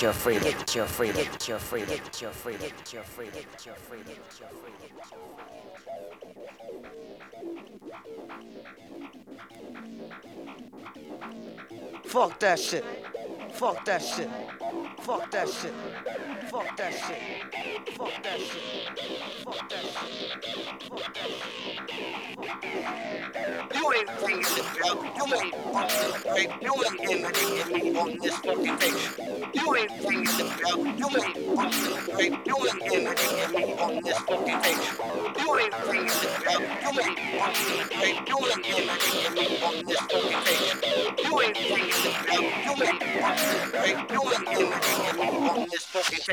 Get your freedom, get your freedom, get your freedom, get your freedom, get your freedom, get your freedom, get your freedom. Fuck that shit. Fuck that shit. Fuck that shit. Fuck that shit. Fuck that shit. Fuck that shit. Fuck that shit. You ain't ringing the bell, you ain't pumping the you ain't imitating me on this fucking page. You ain't ringing the bell, you ain't pumping the you ain't imitating me on this fucking page. You ain't ringing the bell, you ain't pumping the you ain't imitating me on this fucking page. You ain't ringing the bell, you ain't fucking.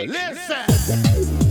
Listen.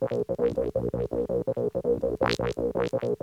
Thank you.